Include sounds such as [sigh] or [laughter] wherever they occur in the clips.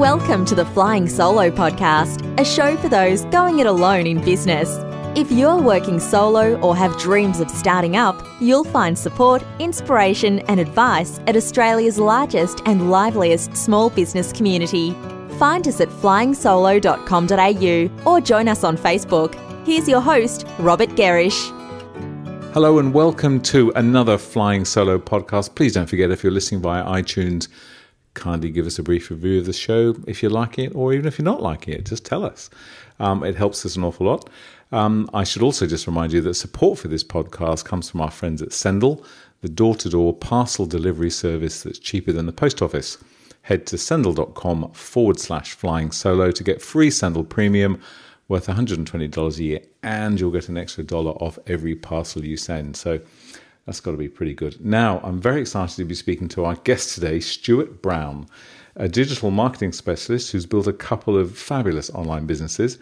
Welcome to the Flying Solo podcast, a show for those going it alone in business. If you're working solo or have dreams of starting up, you'll find support, inspiration, and advice at Australia's largest and liveliest small business community. Find us at flyingsolo.com.au or join us on Facebook. Here's your host, Robert Gerrish. Hello and welcome to another Flying Solo podcast. Please don't forget if you're listening via iTunes, kindly give us a brief review of the show if you're liking it, or even if you're not liking it, just tell us. Um, it helps us an awful lot. Um, I should also just remind you that support for this podcast comes from our friends at Sendle, the door to door parcel delivery service that's cheaper than the post office. Head to sendle.com forward slash flying solo to get free Sendle Premium worth $120 a year, and you'll get an extra dollar off every parcel you send. So that's got to be pretty good. Now, I'm very excited to be speaking to our guest today, Stuart Brown, a digital marketing specialist who's built a couple of fabulous online businesses,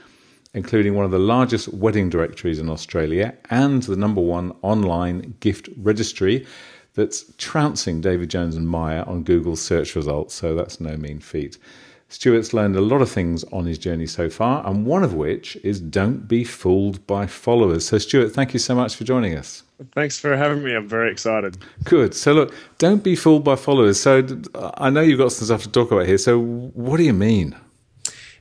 including one of the largest wedding directories in Australia and the number one online gift registry that's trouncing David Jones and Myer on Google's search results. So that's no mean feat. Stuart's learned a lot of things on his journey so far, and one of which is don't be fooled by followers. So, Stuart, thank you so much for joining us. Thanks for having me. I'm very excited. Good. So, look, don't be fooled by followers. So, I know you've got some stuff to talk about here. So, what do you mean?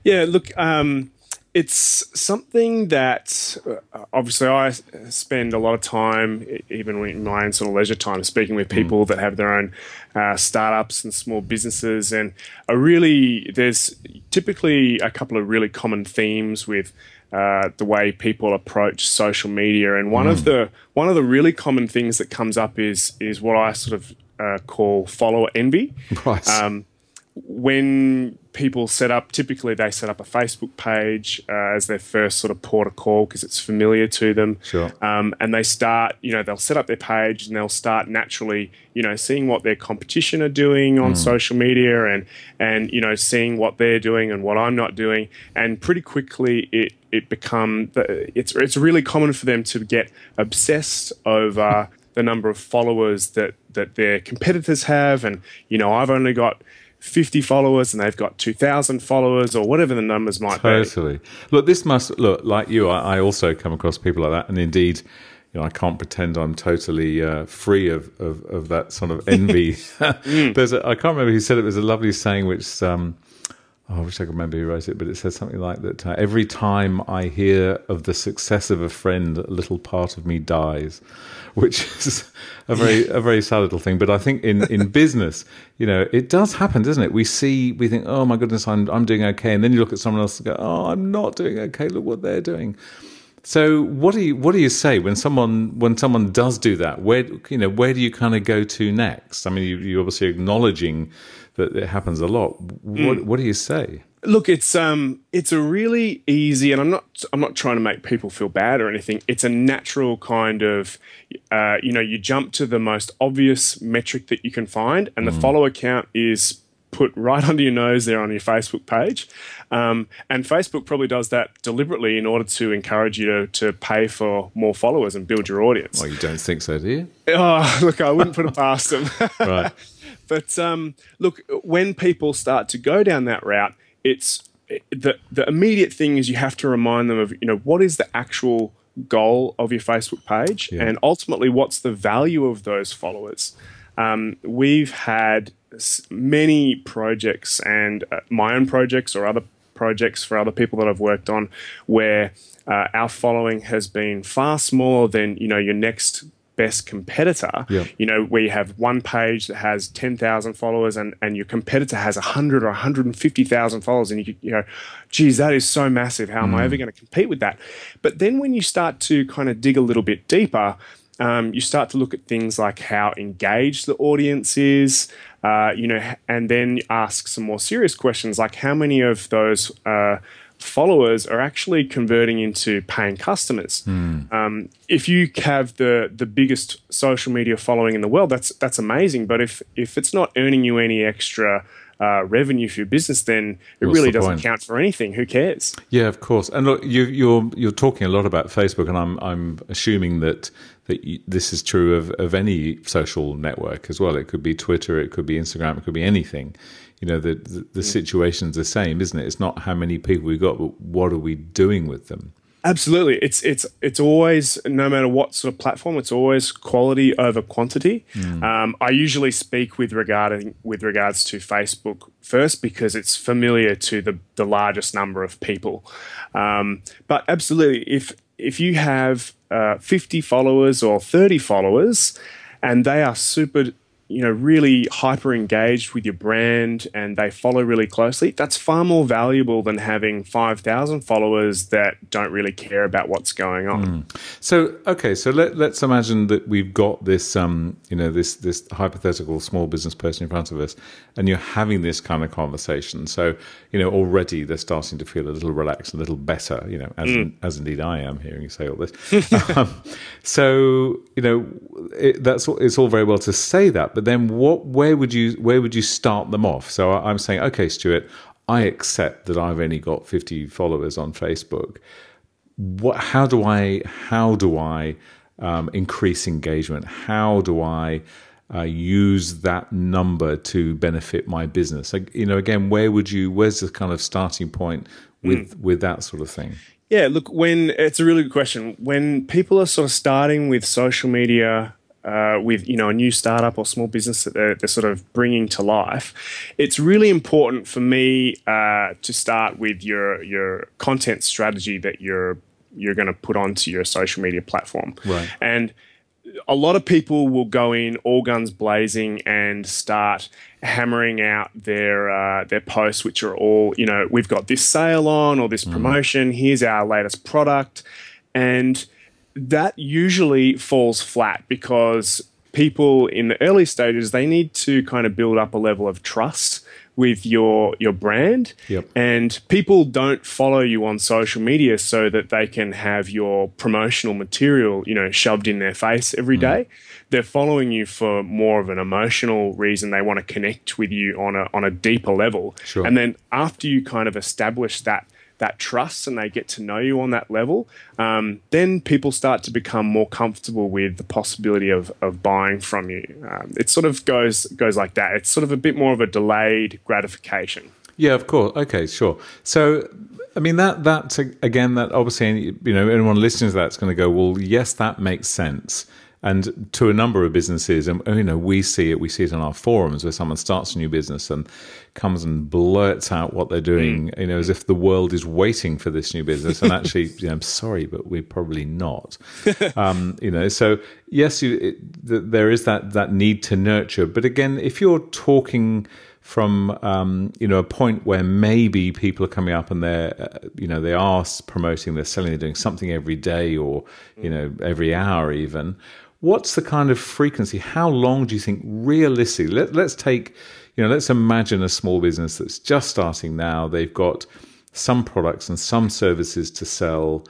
Yeah, look, um, it's something that uh, obviously I spend a lot of time, even in my own sort of leisure time, speaking with people mm. that have their own uh, startups and small businesses. And a really, there's typically a couple of really common themes with uh, the way people approach social media. And one mm. of the one of the really common things that comes up is is what I sort of uh, call follower envy. Right. Um, when people set up, typically they set up a Facebook page uh, as their first sort of port of call because it's familiar to them. Sure. Um, and they start, you know, they'll set up their page and they'll start naturally, you know, seeing what their competition are doing on mm. social media and and you know seeing what they're doing and what I'm not doing. And pretty quickly it it become it's it's really common for them to get obsessed over [laughs] the number of followers that that their competitors have and you know I've only got 50 followers and they've got 2,000 followers or whatever the numbers might totally. be. Totally. Look, this must look like you. I, I, also come across people like that. And indeed, you know, I can't pretend I'm totally uh, free of, of, of, that sort of envy. [laughs] mm. [laughs] There's a, I can't remember who said it. There's a lovely saying which um, oh, I wish I could remember who wrote it, but it says something like that uh, every time I hear of the success of a friend, a little part of me dies, [laughs] which is a very a very sad little thing. But I think in, in [laughs] business, you know, it does happen, doesn't it? We see, we think, oh my goodness, I'm I'm doing okay, and then you look at someone else and go, oh, I'm not doing okay. Look what they're doing. So what do you what do you say when someone when someone does do that? Where you know where do you kind of go to next? I mean, you, you're obviously acknowledging that it happens a lot. What, mm. what do you say? Look, it's um, it's a really easy, and I'm not, I'm not trying to make people feel bad or anything. It's a natural kind of, uh, you know, you jump to the most obvious metric that you can find, and mm. the follower count is put right under your nose there on your Facebook page. Um, and Facebook probably does that deliberately in order to encourage you to, to pay for more followers and build your audience. Well, you don't think so, do you? Oh, look, I wouldn't put it past them. [laughs] right. But um, look, when people start to go down that route, it's the the immediate thing is you have to remind them of you know what is the actual goal of your Facebook page, yeah. and ultimately what's the value of those followers. Um, we've had many projects and uh, my own projects or other projects for other people that I've worked on where uh, our following has been far smaller than you know your next best competitor, yeah. you know, where you have one page that has 10,000 followers and, and your competitor has 100 or 150,000 followers, and you, you know, geez, that is so massive. How am I mm. ever going to compete with that? But then when you start to kind of dig a little bit deeper, um, you start to look at things like how engaged the audience is, uh, you know, and then ask some more serious questions like how many of those uh, followers are actually converting into paying customers. Mm. Um, if you have the the biggest social media following in the world, that's that's amazing. But if if it's not earning you any extra uh, revenue for your business, then it What's really doesn't point? count for anything. Who cares? Yeah, of course. And look, you, you're you're talking a lot about Facebook, and I'm I'm assuming that that you, this is true of, of any social network as well. It could be Twitter, it could be Instagram, it could be anything. You know, the the, the situation's the same, isn't it? It's not how many people we got, but what are we doing with them? Absolutely, it's it's it's always no matter what sort of platform, it's always quality over quantity. Um, I usually speak with regarding with regards to Facebook first because it's familiar to the the largest number of people. Um, but absolutely, if if you have uh, fifty followers or thirty followers, and they are super you know really hyper engaged with your brand and they follow really closely that's far more valuable than having 5000 followers that don't really care about what's going on So okay, so let, let's imagine that we've got this, um, you know, this this hypothetical small business person in front of us, and you're having this kind of conversation. So you know, already they're starting to feel a little relaxed, a little better. You know, as as indeed I am hearing you say all this. [laughs] um, so you know, it, that's it's all very well to say that, but then what? Where would you where would you start them off? So I'm saying, okay, Stuart, I accept that I've only got 50 followers on Facebook what how do i how do i um, increase engagement how do i uh, use that number to benefit my business like, you know again where would you where's the kind of starting point with with that sort of thing Yeah, look, when it's a really good question. When people are sort of starting with social media, uh, with you know a new startup or small business that they're, they're sort of bringing to life, it's really important for me uh, to start with your your content strategy that you're you're going to put onto your social media platform. Right. And a lot of people will go in all guns blazing and start hammering out their uh, their posts, which are all you know. We've got this sale on or this promotion. Here's our latest product, and that usually falls flat because people in the early stages they need to kind of build up a level of trust with your your brand. Yep. and people don't follow you on social media so that they can have your promotional material you know shoved in their face every mm-hmm. day. They're following you for more of an emotional reason. They want to connect with you on a on a deeper level. Sure. and then after you kind of establish that that trust and they get to know you on that level, um, then people start to become more comfortable with the possibility of, of buying from you. Um, it sort of goes goes like that. It's sort of a bit more of a delayed gratification. Yeah, of course. Okay, sure. So, I mean that that again, that obviously, you know, anyone listening to that's going to go, well, yes, that makes sense. And to a number of businesses, and you know, we see it. We see it on our forums where someone starts a new business and comes and blurts out what they're doing, you know, as if the world is waiting for this new business. And [laughs] actually, you know, I'm sorry, but we're probably not. um, you know, so yes, you, it, th- there is that that need to nurture. But again, if you're talking from um, you know a point where maybe people are coming up and they're uh, you know they are promoting, they're selling, they're doing something every day or you know every hour even. What's the kind of frequency? How long do you think realistically? Let, let's take you know let's imagine a small business that's just starting now. They've got some products and some services to sell.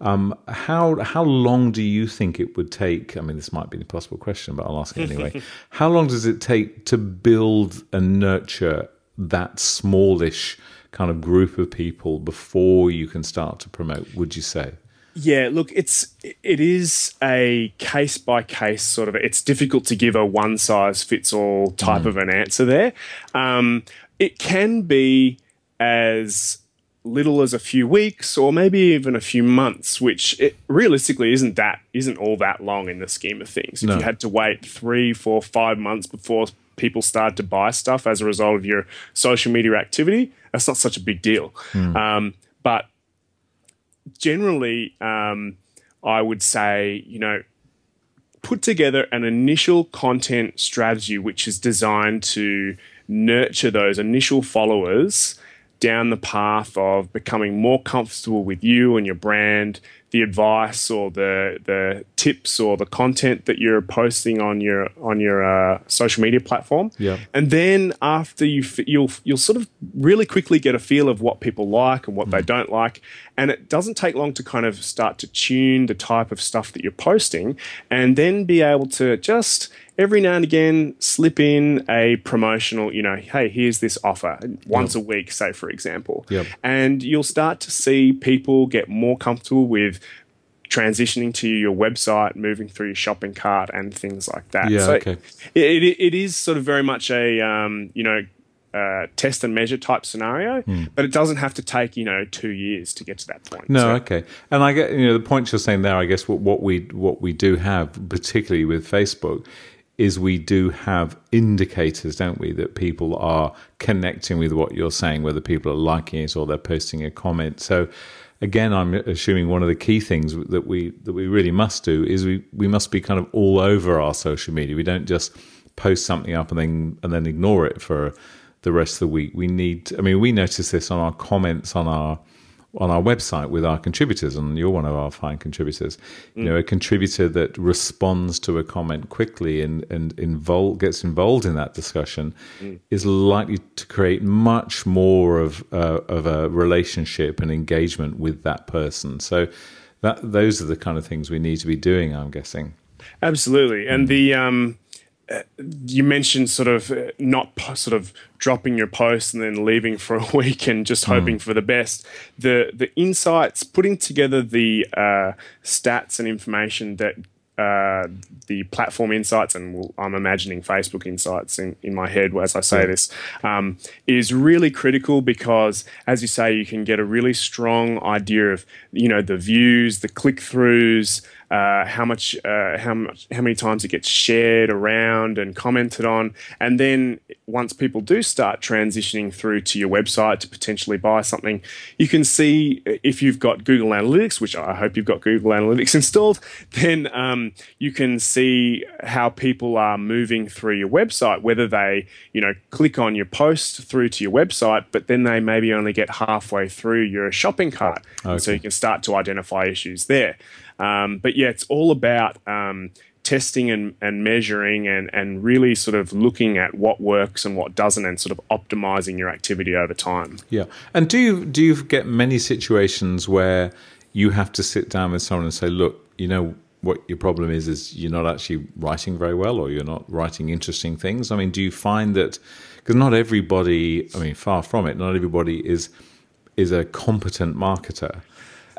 Um, how how long do you think it would take? I mean, this might be an impossible question, but I'll ask it anyway. [laughs] how long does it take to build and nurture that smallish kind of group of people before you can start to promote? Would you say? Yeah, look, it's it is a case by case sort of. It's difficult to give a one size fits all type of an answer there. Um, it can be as little as a few weeks or maybe even a few months, which it realistically isn't that isn't all that long in the scheme of things. If No. you had to wait three, four, five months before people start to buy stuff as a result of your social media activity, that's not such a big deal. Um, but generally, um, I would say, you know, put together an initial content strategy which is designed to nurture those initial followers down the path of becoming more comfortable with you and your brand, the advice or the the tips or the content that you're posting on your on your uh, social media platform. Yeah. And then after you f- you'll you'll sort of really quickly get a feel of what people like and what they don't like, and it doesn't take long to kind of start to tune the type of stuff that you're posting, and then be able to just every now and again slip in a promotional, you know, hey, here's this offer once a week, say for example. Yep. And you'll start to see people get more comfortable with transitioning to your website, moving through your shopping cart, and things like that. Yeah, so okay. It, it, it is sort of very much a um, you know uh, test and measure type scenario, but it doesn't have to take you know two years to get to that point. No, So- okay, and I get you know the point you're saying there. I guess what, what we what we do have, particularly with Facebook, is we do have indicators, don't we, that people are connecting with what you're saying, whether people are liking it or they're posting a comment. So, again, I'm assuming one of the key things that we that we really must do is we we must be kind of all over our social media. We don't just post something up and then and then ignore it for the rest of the week. We need. I mean, we notice this on our comments on our on our website with our contributors, and you're one of our fine contributors. You know, a contributor that responds to a comment quickly and and invol- gets involved in that discussion is likely to create much more of uh, of a relationship and engagement with that person. So that those are the kind of things we need to be doing. I'm guessing. Absolutely, and the um, you mentioned sort of uh, not po- sort of dropping your post and then leaving for a [laughs] week and just hoping for the best. The the insights, putting together the uh, stats and information that. Uh, the platform insights, and we'll, I'm imagining Facebook insights in, in my head as I say this, um, is really critical because, as you say, you can get a really strong idea of you know the views, the click throughs, uh, how much, uh, how much, how many times it gets shared around and commented on, and then once people do start transitioning through to your website to potentially buy something, you can see if you've got Google Analytics, which I hope you've got Google Analytics [laughs] installed, then um, you can see how people are moving through your website, whether they, you know, click on your post through to your website, but then they maybe only get halfway through your shopping cart. And so you can start to identify issues there. Um, but yeah, it's all about um, testing and, and measuring and, and really sort of looking at what works and what doesn't and sort of optimizing your activity over time. Yeah. And do you do you get many situations where you have to sit down with someone and say, look, you know what your problem is is you're not actually writing very well or you're not writing interesting things? I mean, do you find that because not everybody, I mean, far from it, not everybody is is a competent marketer.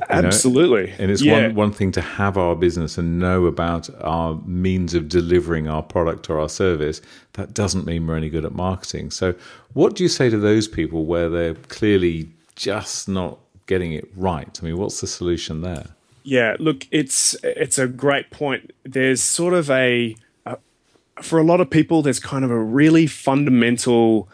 You know? Absolutely. And it's Yeah. one, one thing to have our business and know about our means of delivering our product or our service. That doesn't mean we're any good at marketing. So, what do you say to those people where they're clearly just not getting it right? I mean, what's the solution there? Yeah, look, it's it's a great point. There's sort of a, a for a lot of people, there's kind of a really fundamental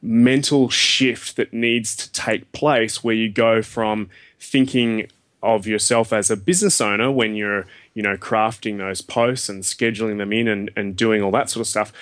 mental shift that needs to take place where you go from thinking of yourself as a business owner when you're you know crafting those posts and scheduling them in and, and doing all that sort of stuff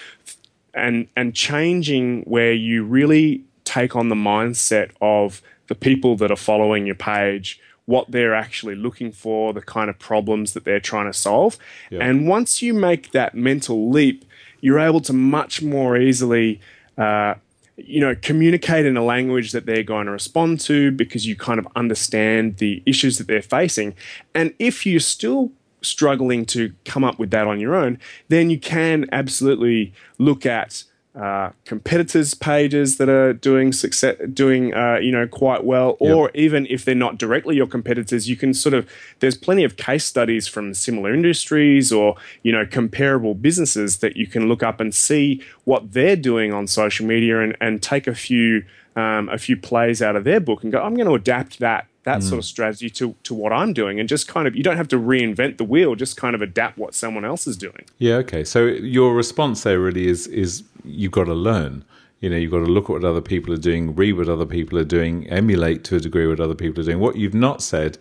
and and changing where you really take on the mindset of the people that are following your page what they're actually looking for the kind of problems that they're trying to solve. And once you make that mental leap you're able to much more easily uh, you know, communicate in a language that they're going to respond to because you kind of understand the issues that they're facing. And if you're still struggling to come up with that on your own, then you can absolutely look at uh, competitors' pages that are doing success, doing uh, you know quite well, or even if they're not directly your competitors, you can sort of. There's plenty of case studies from similar industries or you know comparable businesses that you can look up and see what they're doing on social media and, and take a few um, a few plays out of their book and go. I'm going to adapt that that sort of strategy to to what I'm doing, and just kind of you don't have to reinvent the wheel, just kind of adapt what someone else is doing. Yeah, okay. So your response there really is is you've got to learn. You know, you've got to look at what other people are doing, read what other people are doing, emulate to a degree what other people are doing. What you've not said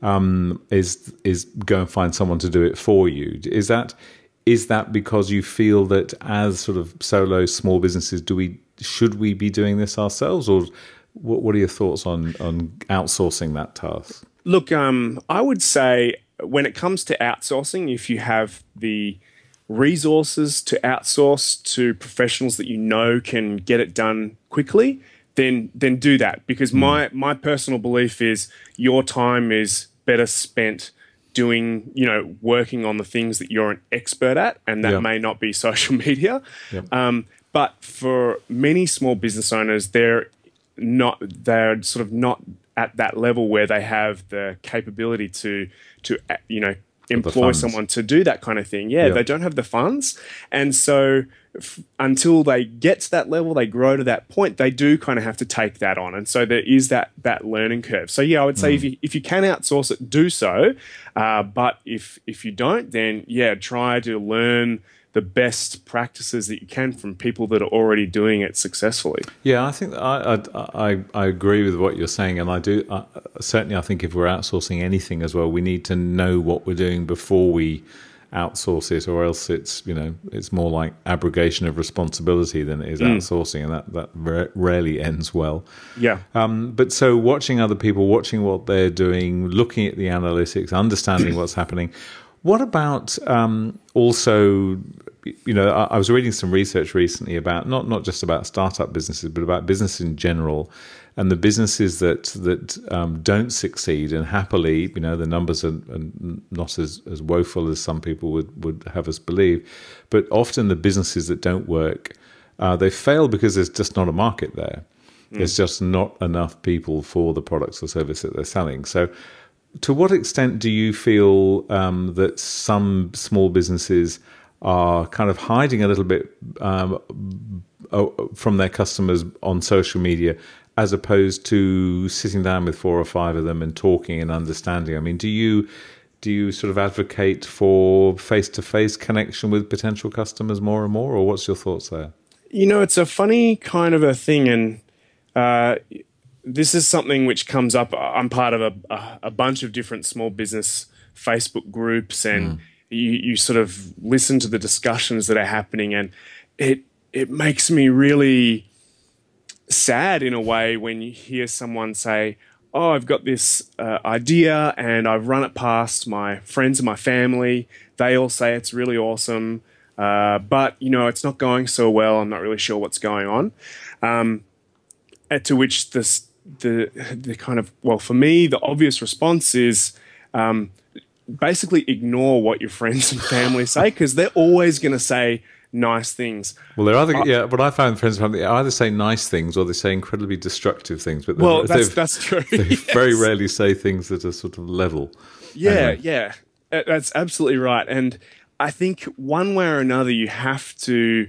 um, is is go and find someone to do it for you. Is that is that because you feel that as sort of solo small businesses, do we should we be doing this ourselves, or What, what are your thoughts on on outsourcing that task? Look, um, I would say when it comes to outsourcing, if you have the resources to outsource to professionals that you know can get it done quickly, then then do that. Because my my personal belief is your time is better spent doing, you know, working on the things that you're an expert at, and that Yeah. may not be [laughs] social media. Yep. Um, but for many small business owners, they're not they're sort of not at that level where they have the capability to to uh, you know employ someone to do that kind of thing. Yeah, Yeah. they don't have the funds, and so f- until they get to that level, they grow to that point. They do kind of have to take that on, and so there is that that learning curve. So yeah, I would say if you if you can outsource it, do so. Uh, but if if you don't, then yeah, try to learn the best practices that you can from people that are already doing it successfully. Yeah, I think I I, I, I agree with what you're saying, and I do uh, certainly. I think if we're outsourcing anything as well, we need to know what we're doing before we outsource it, or else it's you know it's more like abrogation of responsibility than it is outsourcing, and that that ra- rarely ends well. Yeah. Um, but so watching other people, watching what they're doing, looking at the analytics, understanding what's happening. What about um, also, you know, I, I was reading some research recently about not not just about startup businesses, but about business in general, and the businesses that that um, don't succeed and happily, you know, the numbers are, are not as, as woeful as some people would would have us believe, but often the businesses that don't work, uh, they fail because there's just not a market there. There's just not enough people for the products or service that they're selling. So, to what extent do you feel um, that some small businesses are kind of hiding a little bit um, from their customers on social media, as opposed to sitting down with four or five of them and talking and understanding? I mean, do you do you sort of advocate for face to face connection with potential customers more and more, or what's your thoughts there? You know, it's a funny kind of a thing, and uh, this is something which comes up. I'm part of a, a, a bunch of different small business Facebook groups, and you, you sort of listen to the discussions that are happening, and it it makes me really sad in a way when you hear someone say, "Oh, I've got this uh, idea and I've run it past my friends and my family. They all say it's really awesome, uh, but you know it's not going so well. I'm not really sure what's going on." Um, uh, to which this the the kind of well for me the obvious response is um, basically ignore what your friends and family say because they're always going to say nice things. Well, they're either yeah. What I found friends and family they either say nice things or they say incredibly destructive things. But Well, that's that's true. they [laughs] Yes. very rarely say things that are sort of level. Yeah, Anyway. yeah, Uh, that's absolutely right. And I think one way or another, you have to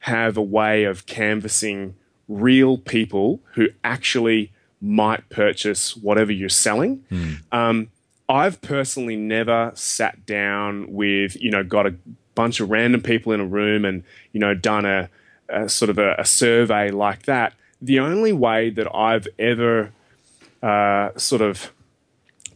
have a way of canvassing real people who actually might purchase whatever you're selling. Um, I've personally never sat down with, you know, got a bunch of random people in a room and, you know, done a, a sort of a, a survey like that. The only way that I've ever uh, sort of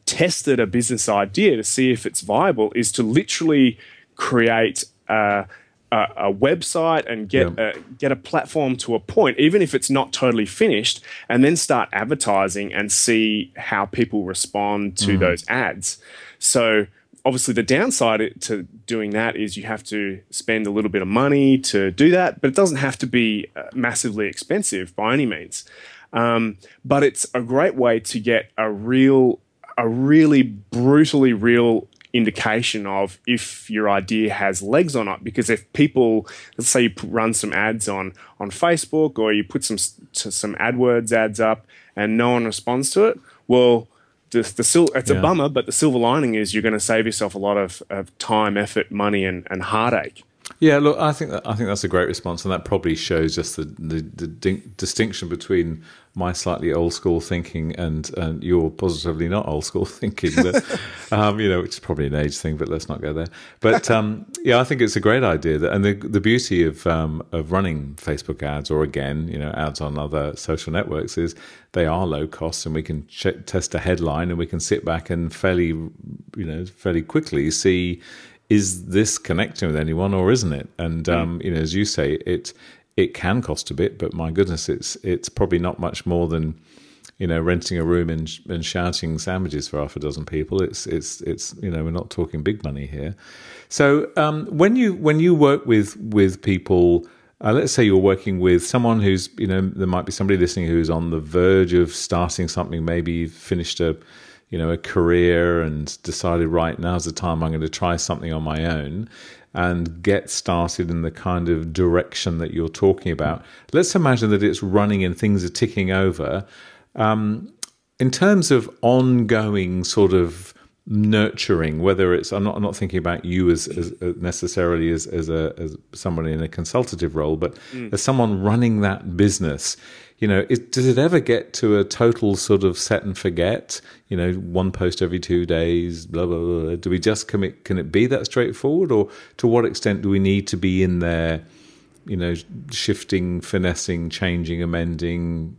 tested a business idea to see if it's viable is to literally create a, a, a website and get Yeah. a, get a platform to a point, even if it's not totally finished, and then start advertising and see how people respond to those ads. So obviously the downside to doing that is you have to spend a little bit of money to do that, but it doesn't have to be uh, massively expensive by any means. Um, but it's a great way to get a real, a really brutally real indication of if your idea has legs or not. Because if people, let's say you run some ads on on Facebook or you put some some AdWords ads up and no one responds to it, well, the, the sil- it's Yeah. a bummer, but the silver lining is you're going to save yourself a lot of, of time, effort, money, and, and heartache. Yeah, look, I think that, I think that's a great response, and that probably shows just the the, the din- distinction between my slightly old school thinking and and your positively not old school [laughs] thinking. That, [laughs] um, you know, which is probably an age thing, but let's not go there. But um, yeah, I think it's a great idea, that, and the the beauty of um, of running Facebook ads or again, you know, ads on other social networks is they are low cost, and we can check, test a headline, and we can sit back and fairly, you know, fairly quickly see is this connecting with anyone or isn't it? And um, you know, as you say, it it can cost a bit, but my goodness, it's it's probably not much more than you know renting a room and, and shouting sandwiches for half a dozen people. It's it's it's you know we're not talking big money here. So um, when you when you work with with people. Uh, let's say you're working with someone who's, you know, there might be somebody listening who's on the verge of starting something, maybe finished a, you know, a career and decided, right, now's the time I'm going to try something on my own and get started in the kind of direction that you're talking about. Let's imagine that it's running and things are ticking over. Um, in terms of ongoing sort of nurturing, whether it's I'm not I'm not thinking about you as, as uh, necessarily as as a as someone in a consultative role, but mm. as someone running that business you know, it, does it ever get to a total sort of set and forget? You know, one post every two days, blah blah blah. Do we just commit? Can it be that straightforward, or to what extent do we need to be in there? You know, shifting, finessing, changing, amending.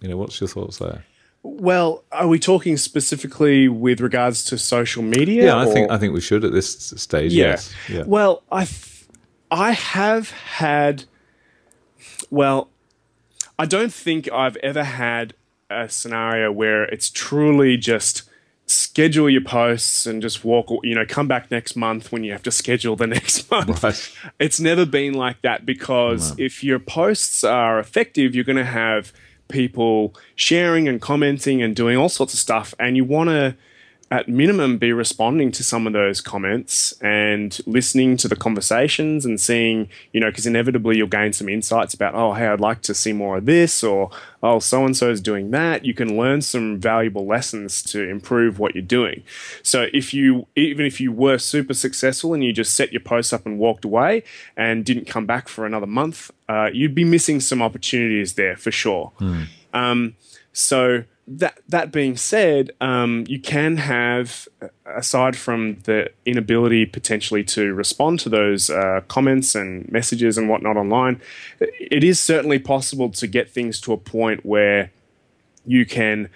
You know, what's your thoughts there? Well, are we talking specifically with regards to social media? Yeah, I or? think I think we should at this stage. Yeah. Yes. Yeah. Well, I I have had well, I don't think I've ever had a scenario where it's truly just schedule your posts and just walk you know come back next month when you have to schedule the [laughs] next month right. it's never been like that because if your posts are effective you're going to have people sharing and commenting and doing all sorts of stuff and you want to at minimum be responding to some of those comments and listening to the conversations and seeing, you know, because inevitably you'll gain some insights about, oh, hey, I'd like to see more of this, or oh, so and so is doing that. You can learn some valuable lessons to improve what you're doing. So if you, even if you were super successful and you just set your posts up and walked away and didn't come back for another month, uh, you'd be missing some opportunities there for sure. Mm. Um, so, that that being said, um, you can have, aside from the inability potentially to respond to those uh, comments and messages and whatnot online, it is certainly possible to get things to a point where you can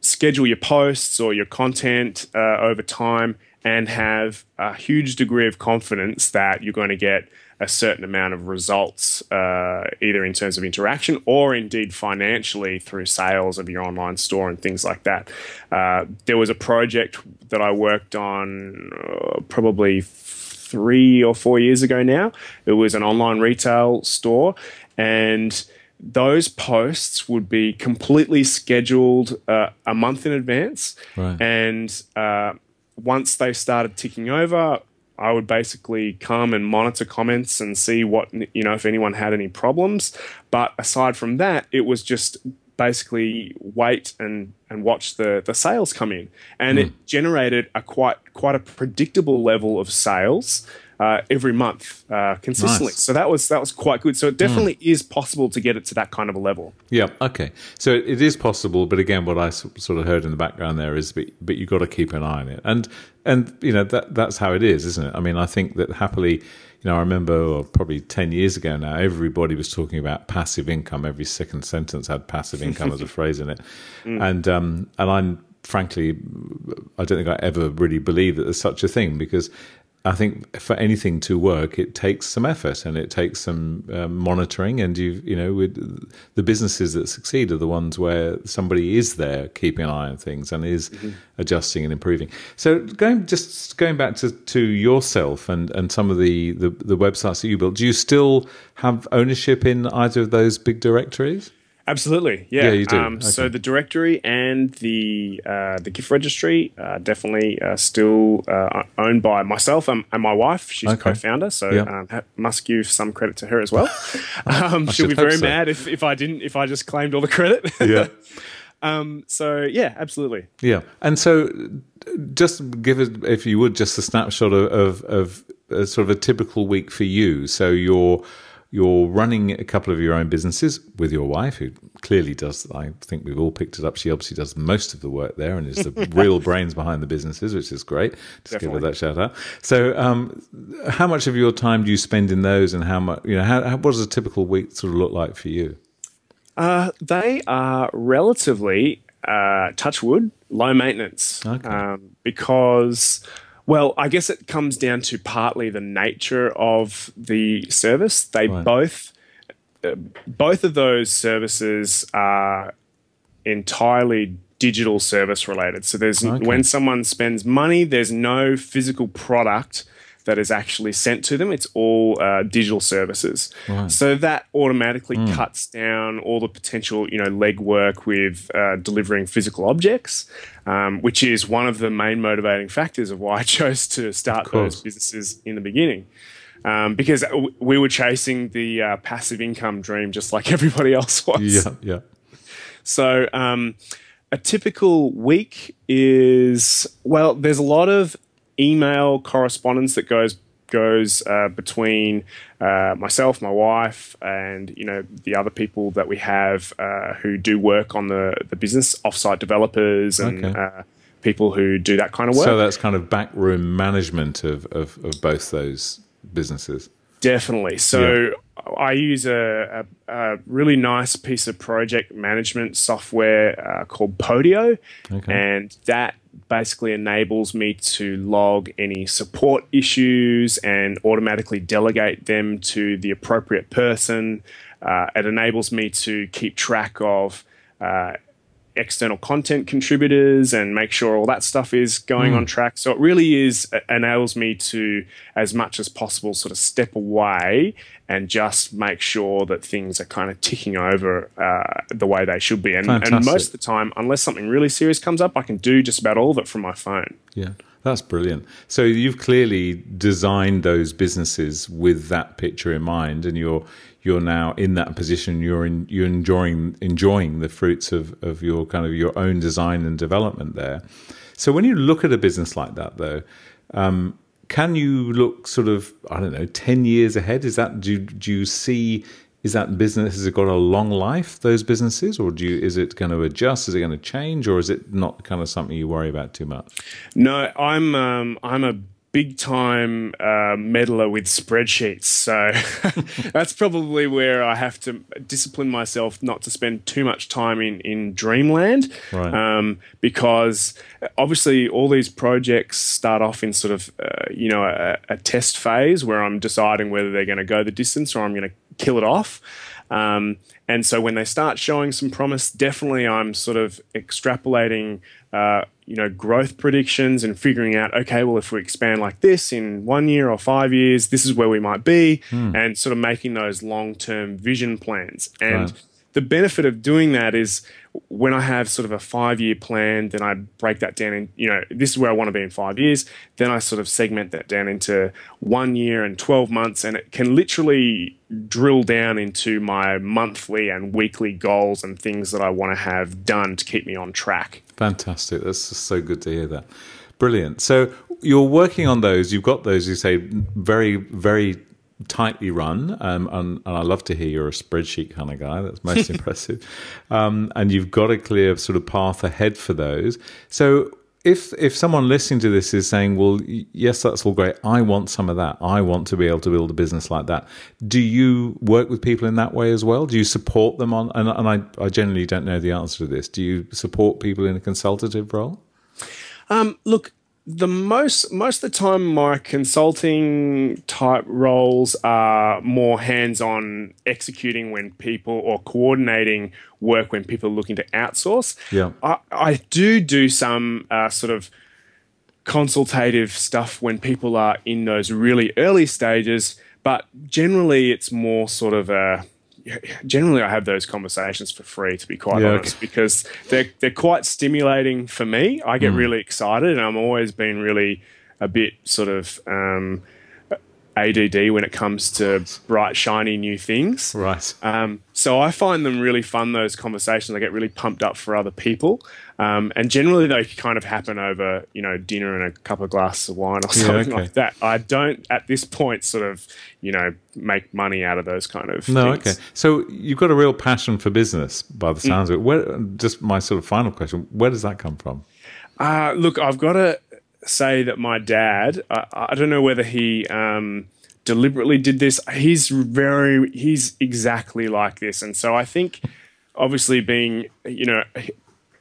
schedule your posts or your content uh, over time and have a huge degree of confidence that you're going to get a certain amount of results, uh, either in terms of interaction or indeed financially through sales of your online store and things like that. Uh, there was a project that I worked on uh, probably three or four years ago now. It was an online retail store and those posts would be completely scheduled uh, a month in advance. Right. And uh, once they started ticking over, I would basically come and monitor comments and see what, you know, if anyone had any problems. But aside from that, it was just basically wait and, and watch the, the sales come in. And mm. it hmm. generated a quite quite a predictable level of sales uh, every month uh, consistently. Nice. So that was that was quite good. So it definitely mm. is possible to get it to that kind of a level. Yeah. Okay. So it is possible, but again, what I sort of heard in the background there is, but, but you've got to keep an eye on it, and and you know that that's how it is, isn't it? I mean, I think that happily. You know, I remember well, probably 10 years ago now, everybody was talking about passive income. Every second sentence had passive income as a [laughs] phrase in it. Mm. And, um, and I'm frankly, I don't think I ever really believed that there's such a thing because I think for anything to work, it takes some effort and it takes some uh, monitoring. And you, you know, with the businesses that succeed are the ones where somebody is there keeping an eye on things and is mm-hmm. adjusting and improving. So going just going back to, to yourself and, and some of the, the, the websites that you built, do you still have ownership in either of those big directories? Absolutely, yeah. yeah you do. Um, okay. So the directory and the uh, the gift registry are definitely uh, still uh, owned by myself and, and my wife. She's okay. co-founder, so yeah. um, must give some credit to her as well. [laughs] um, she'll be very so. mad if, if I didn't if I just claimed all the credit. [laughs] yeah. Um, so yeah, absolutely. Yeah, and so just give it if you would just a snapshot of of, of uh, sort of a typical week for you. So you're you're running a couple of your own businesses with your wife, who clearly does. I think we've all picked it up. She obviously does most of the work there and is the [laughs] real brains behind the businesses, which is great. Just Definitely. give her that shout out. So, um, how much of your time do you spend in those, and how much? You know, how, how what does a typical week sort of look like for you? Uh, they are relatively uh, touchwood low maintenance okay. um, because well, I guess it comes down to partly the nature of the service. They right. both uh, both of those services are entirely digital service related. So there's Okay. when someone spends money, there's no physical product that is actually sent to them. It's all uh, digital services. So that automatically cuts down all the potential, you know, legwork with uh, delivering physical objects, um, which is one of the main motivating factors of why I [laughs] chose to start those businesses in the beginning. Um, because we were chasing the uh, passive income dream just like [laughs] everybody else was. Yeah, yeah. So um, a typical week is well, there's a lot of email correspondence that goes goes uh, between uh, myself, my wife, and you know the other people that we have uh, who do work on the the business, offsite developers and Okay. uh, people who do that kind of work. So that's kind of backroom management of, of, of both those businesses. Definitely. So I use a, a, a really nice piece of project management software uh, called Podio, Okay. and that basically enables me to log any support issues and automatically delegate them to the appropriate person. Uh, it enables me to keep track of. Uh, external content contributors and make sure all that stuff is going on track. So it really is it enables me to, as much as possible, sort of step away and just make sure that things are kind of ticking over uh, the way they should be. And, and most of the time, unless something really serious comes up, I can do just about all of it from my phone. Yeah, that's brilliant. So you've clearly designed those businesses with that picture in mind, and you're you're now in that position. You're in, you're enjoying enjoying the fruits of of your kind of your own design and development there. So when you look at a business like that, though. Um, can you look sort of I don't know ten years ahead? Is that do you, do you see is that business has it got a long life those businesses or do you is it going to adjust? Is it going to change or is it not kind of something you worry about too much? No, I'm um, I'm a big time uh, meddler with spreadsheets, so [laughs] that's probably where I have to discipline myself not to spend too much time in in dreamland, Right. um, because obviously all these projects start off in sort of uh, you know a, a test phase where I'm deciding whether they're going to go the distance or I'm going to kill it off. Um, and so when they start showing some promise, definitely I'm sort of extrapolating, uh, you know, growth predictions and figuring out, okay, well, if we expand like this in one year or five years, this is where we might be, hmm. and sort of making those long term vision plans. And Right. the benefit of doing that is when I have sort of a five year plan, then I break that down in, you know, this is where I want to be in five years. Then I sort of segment that down into one year and 12 months, and it can literally drill down into my monthly and weekly goals and things that I want to have done to keep me on track. Fantastic. That's just so good to hear that. Brilliant. So you're working on those. You've got those, you say, very, very tightly run. Um, and, and I love to hear you're a spreadsheet kind of guy. That's most [laughs] impressive. Um, and you've got a clear sort of path ahead for those. So if if someone listening to this is saying, "Well, yes, that's all great. I want some of that. I want to be able to build a business like that." Do you work with people in that way as well? Do you support them on? And, and I, I generally don't know the answer to this. Do you support people in a consultative role? Um, look, the most most of the time, my consulting type roles are more hands on executing when people or coordinating work when people are looking to outsource. Yeah. I, I do do some uh, sort of consultative stuff when people are in those really early stages, but generally it's more sort of a generally I have those conversations for free to be quite Yeah, honest okay. because they're they're quite stimulating for me. I get really excited and I'm always been really a bit sort of um, ADD when it comes to bright shiny new things. Right. Um, so I find them really fun. Those conversations, I get really pumped up for other people, um, and generally they kind of happen over you know dinner and a couple of glasses of wine or something okay. like that. I don't at this point sort of you know make money out of those kind of No, things. okay. So you've got a real passion for business, by the sounds of it. Where, just my sort of final question: Where does that come from? Uh, look, I've got to say that my dad, I, I don't know whether he um, deliberately did this. He's very, he's exactly like this. And so I think, obviously, being, you know,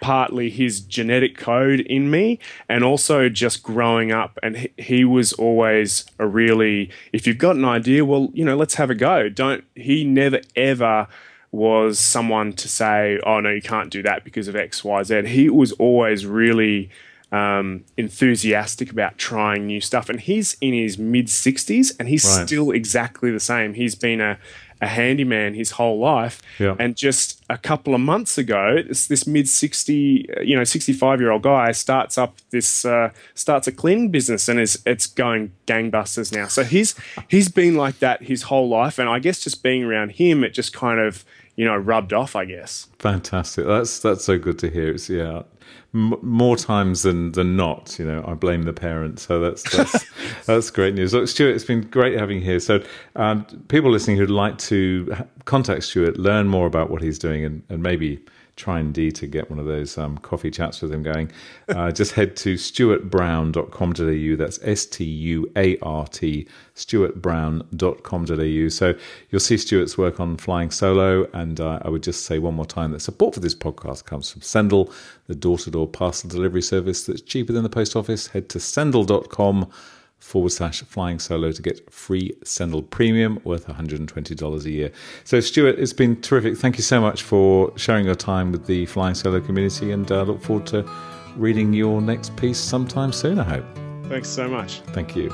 partly his genetic code in me and also just growing up and he, he was always a really if you've got an idea well you know let's have a go don't he never ever was someone to say oh no you can't do that because of xyz he was always really um, enthusiastic about trying new stuff and he's in his mid 60s and he's Right. still exactly the same he's been a a handyman his whole life. Yeah. And just a couple of months ago, this, this mid 60, uh, you know, 65 year old guy starts up this, uh, starts a cleaning business and is, it's going gangbusters now. So he's, he's been like that his whole life. And I guess just being around him, it just kind of, you know, rubbed off, I guess. Fantastic. That's that's so good to hear. It's yeah, m- more times than than not. You know, I blame the parents. So that's that's [laughs] that's great news. Look, Stuart, it's been great having you here. So, um, people listening who'd like to contact Stuart, learn more about what he's doing, and, and maybe try indeed to get one of those um, coffee chats with him going, uh, [laughs] just head to stuartbrown.com.au. That's S T U A R T, stuartbrown.com.au. So you'll see Stuart's work on flying solo. And uh, I would just say one more time that support for this podcast comes from Sendle, the door to door parcel delivery service that's cheaper than the post office. Head to sendle.com forward slash flying solo to get free Sendle Premium worth $120 a year. So, Stuart, it's been terrific. Thank you so much for sharing your time with the Flying Solo community and uh, look forward to reading your next piece sometime soon, I hope. Thanks so much. Thank you.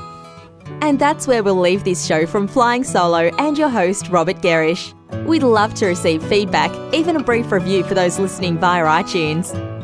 And that's where we'll leave this show from Flying Solo and your host, Robert Gerrish. We'd love to receive feedback, even a brief review for those listening via iTunes.